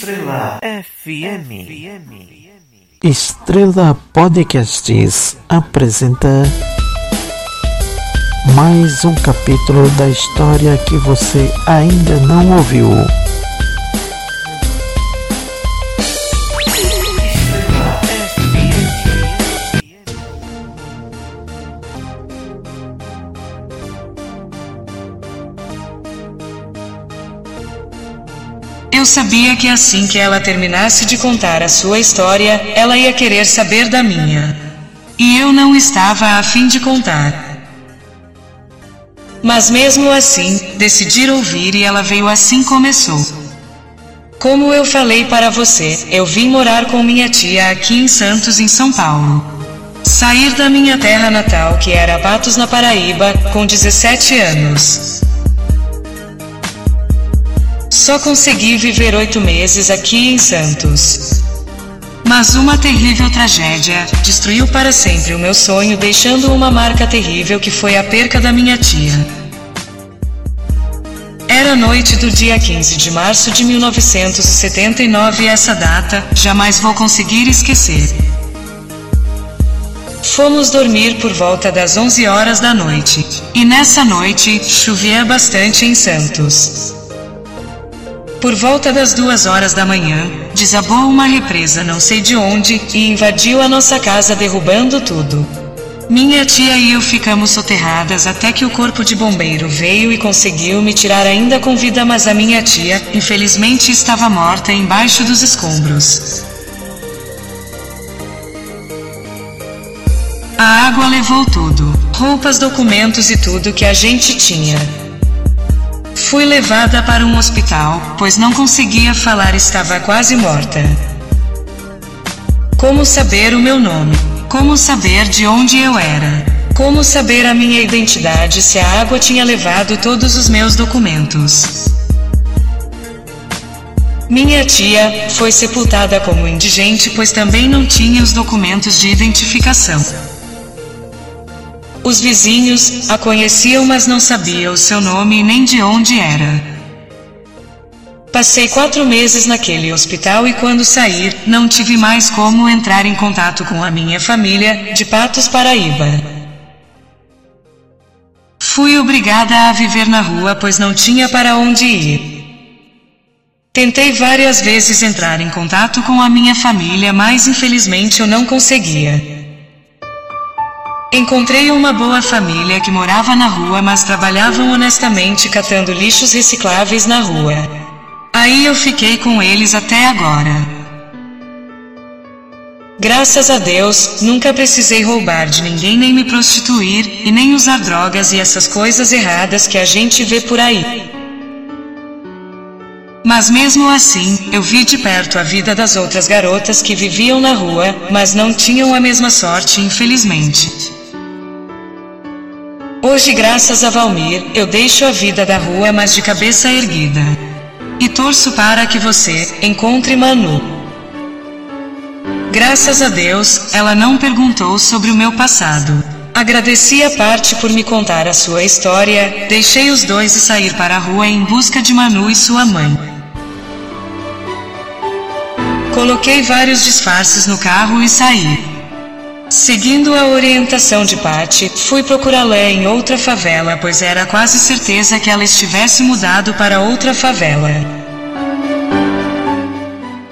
Estrela FM. Estrela Podcasts apresenta mais um capítulo da história que você ainda não ouviu. Eu sabia que assim que ela terminasse de contar a sua história, ela ia querer saber da minha. E eu não estava a fim de contar. Mas mesmo assim, decidi ouvir e ela veio assim começou. Como eu falei para você, eu vim morar com minha tia aqui em Santos, em São Paulo. Sair da minha terra natal, que era Patos na Paraíba, com 17 anos. Só consegui viver oito meses aqui em Santos. Mas uma terrível tragédia destruiu para sempre o meu sonho, deixando uma marca terrível que foi a perca da minha tia. Era noite do dia 15 de março de 1979 e essa data jamais vou conseguir esquecer. Fomos dormir por volta das 11 horas da noite. E nessa noite, chovia bastante em Santos. Por volta das duas horas da manhã, desabou uma represa não sei de onde e invadiu a nossa casa derrubando tudo. Minha tia e eu ficamos soterradas até que o corpo de bombeiro veio e conseguiu me tirar ainda com vida, mas a minha tia, infelizmente, estava morta embaixo dos escombros. A água levou tudo: roupas, documentos e tudo que a gente tinha. Fui levada para um hospital, pois não conseguia falar, estava quase morta. Como saber o meu nome? Como saber de onde eu era? Como saber a minha identidade se a água tinha levado todos os meus documentos? Minha tia foi sepultada como indigente, pois também não tinha os documentos de identificação. Os vizinhos a conheciam, mas não sabiam o seu nome nem de onde era. Passei quatro meses naquele hospital e quando sair, não tive mais como entrar em contato com a minha família, de Patos, Paraíba. Fui obrigada a viver na rua, pois não tinha para onde ir. Tentei várias vezes entrar em contato com a minha família, mas infelizmente eu não conseguia. Encontrei uma boa família que morava na rua, mas trabalhavam honestamente catando lixos recicláveis na rua. Aí eu fiquei com eles até agora. Graças a Deus, nunca precisei roubar de ninguém, nem me prostituir, e nem usar drogas e essas coisas erradas que a gente vê por aí. Mas mesmo assim, eu vi de perto a vida das outras garotas que viviam na rua, mas não tinham a mesma sorte, infelizmente. Hoje, graças a Valmir, eu deixo a vida da rua, mas de cabeça erguida. E torço para que você encontre Manu. Graças a Deus, ela não perguntou sobre o meu passado. Agradeci a parte por me contar a sua história, deixei os dois e sair para a rua em busca de Manu e sua mãe. Coloquei vários disfarces no carro e saí. Seguindo a orientação de Patty, fui procurá-la em outra favela, pois era quase certeza que ela estivesse mudado para outra favela.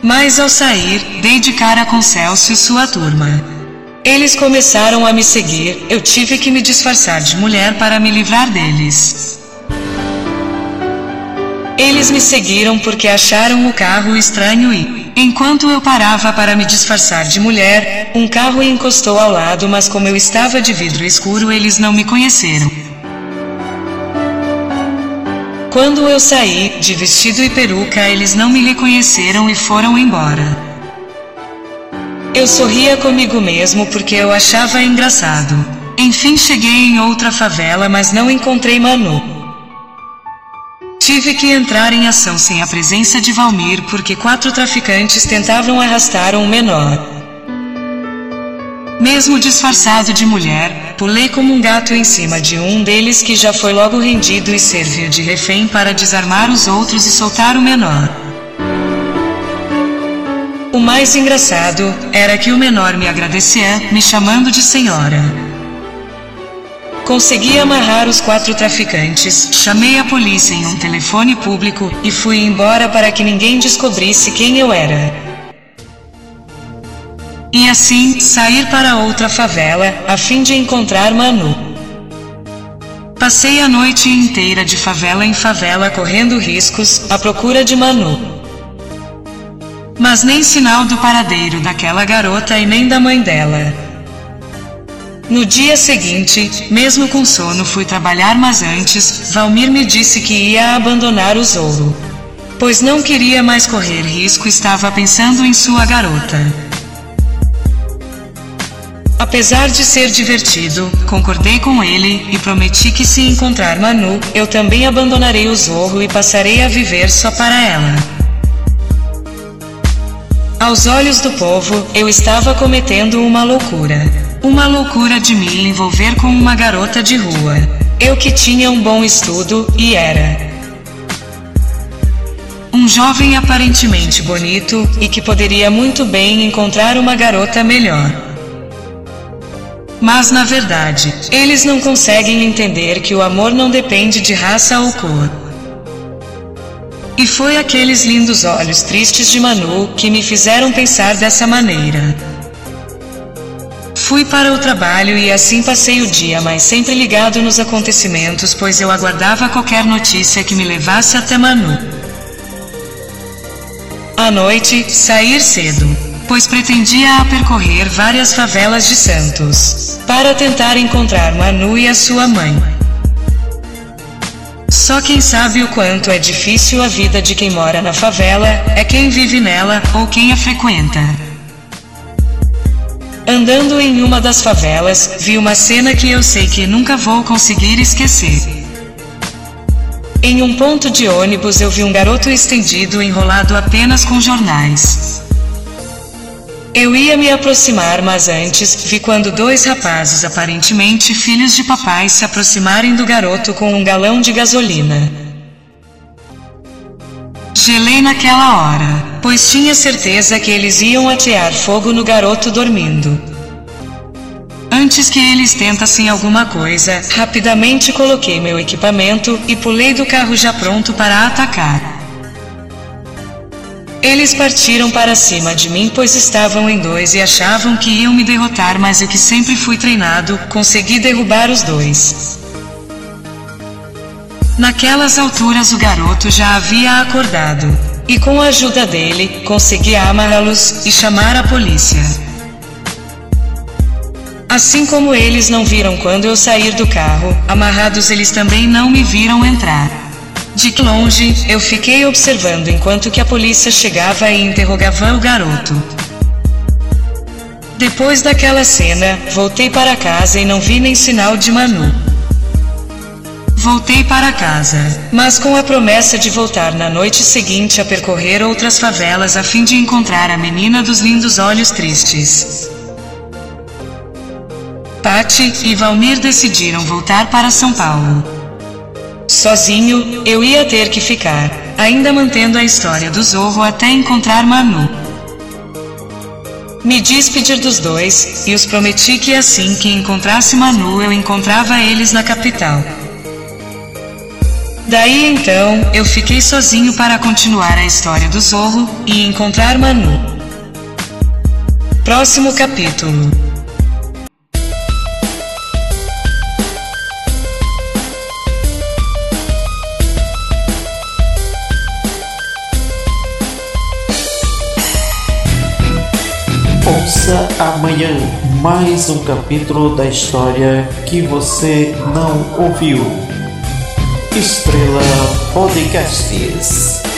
Mas ao sair, dei de cara com Celso e sua turma. Eles começaram a me seguir, eu tive que me disfarçar de mulher para me livrar deles. Eles me seguiram porque acharam o carro estranho e, Enquanto eu parava para me disfarçar de mulher, um carro encostou ao lado, mas como eu estava de vidro escuro, eles não me conheceram. Quando eu saí, de vestido e peruca, eles não me reconheceram e foram embora. Eu sorria comigo mesmo porque eu achava engraçado. Enfim, cheguei em outra favela, mas não encontrei Manu. Tive que entrar em ação sem a presença de Valmir porque quatro traficantes tentavam arrastar um menor. Mesmo disfarçado de mulher, pulei como um gato em cima de um deles que já foi logo rendido e serviu de refém para desarmar os outros e soltar o menor. O mais engraçado era que o menor me agradecia, me chamando de senhora. Consegui amarrar os quatro traficantes, chamei a polícia em um telefone público e fui embora para que ninguém descobrisse quem eu era. E assim, sair para outra favela, a fim de encontrar Manu. Passei a noite inteira de favela em favela correndo riscos, à procura de Manu. Mas nem sinal do paradeiro daquela garota e nem da mãe dela. No dia seguinte, mesmo com sono, fui trabalhar, mas antes, Valmir me disse que ia abandonar o Zorro. Pois não queria mais correr risco, estava pensando em sua garota. Apesar de ser divertido, concordei com ele e prometi que se encontrar Manu, eu também abandonarei o Zorro e passarei a viver só para ela. Aos olhos do povo, eu estava cometendo uma loucura. Uma loucura de me envolver com uma garota de rua. Eu que tinha um bom estudo, e era. Um jovem aparentemente bonito, e que poderia muito bem encontrar uma garota melhor. Mas na verdade, eles não conseguem entender que o amor não depende de raça ou cor. E foi aqueles lindos olhos tristes de Manu que me fizeram pensar dessa maneira. Fui para o trabalho e assim passei o dia, mas sempre ligado nos acontecimentos, pois eu aguardava qualquer notícia que me levasse até Manu. À noite, sair cedo pois pretendia percorrer várias favelas de Santos para tentar encontrar Manu e a sua mãe. Só quem sabe o quanto é difícil a vida de quem mora na favela é quem vive nela ou quem a frequenta. Andando em uma das favelas, vi uma cena que eu sei que nunca vou conseguir esquecer. Em um ponto de ônibus eu vi um garoto estendido enrolado apenas com jornais. Eu ia me aproximar, mas antes vi quando dois rapazes, aparentemente filhos de papai, se aproximarem do garoto com um galão de gasolina. Gelei naquela hora, pois tinha certeza que eles iam atear fogo no garoto dormindo. Antes que eles tentassem alguma coisa, rapidamente coloquei meu equipamento e pulei do carro já pronto para atacar. Eles partiram para cima de mim pois estavam em dois e achavam que iam me derrotar, mas eu que sempre fui treinado, consegui derrubar os dois. Naquelas alturas o garoto já havia acordado, e com a ajuda dele, consegui amarrá-los e chamar a polícia. Assim como eles não viram quando eu sair do carro, amarrados eles também não me viram entrar. De longe, eu fiquei observando enquanto que a polícia chegava e interrogava o garoto. Depois daquela cena, voltei para casa e não vi nem sinal de Manu. Voltei para casa, mas com a promessa de voltar na noite seguinte a percorrer outras favelas a fim de encontrar a menina dos lindos olhos tristes. Patti e Valmir decidiram voltar para São Paulo. Sozinho, eu ia ter que ficar, ainda mantendo a história do Zorro até encontrar Manu. Me despedir dos dois, e os prometi que assim que encontrasse Manu eu encontrava eles na capital. Daí então, eu fiquei sozinho para continuar a história do Zorro e encontrar Manu. Próximo capítulo. Ouça amanhã mais um capítulo da história que você não ouviu. Estrela Podcasts.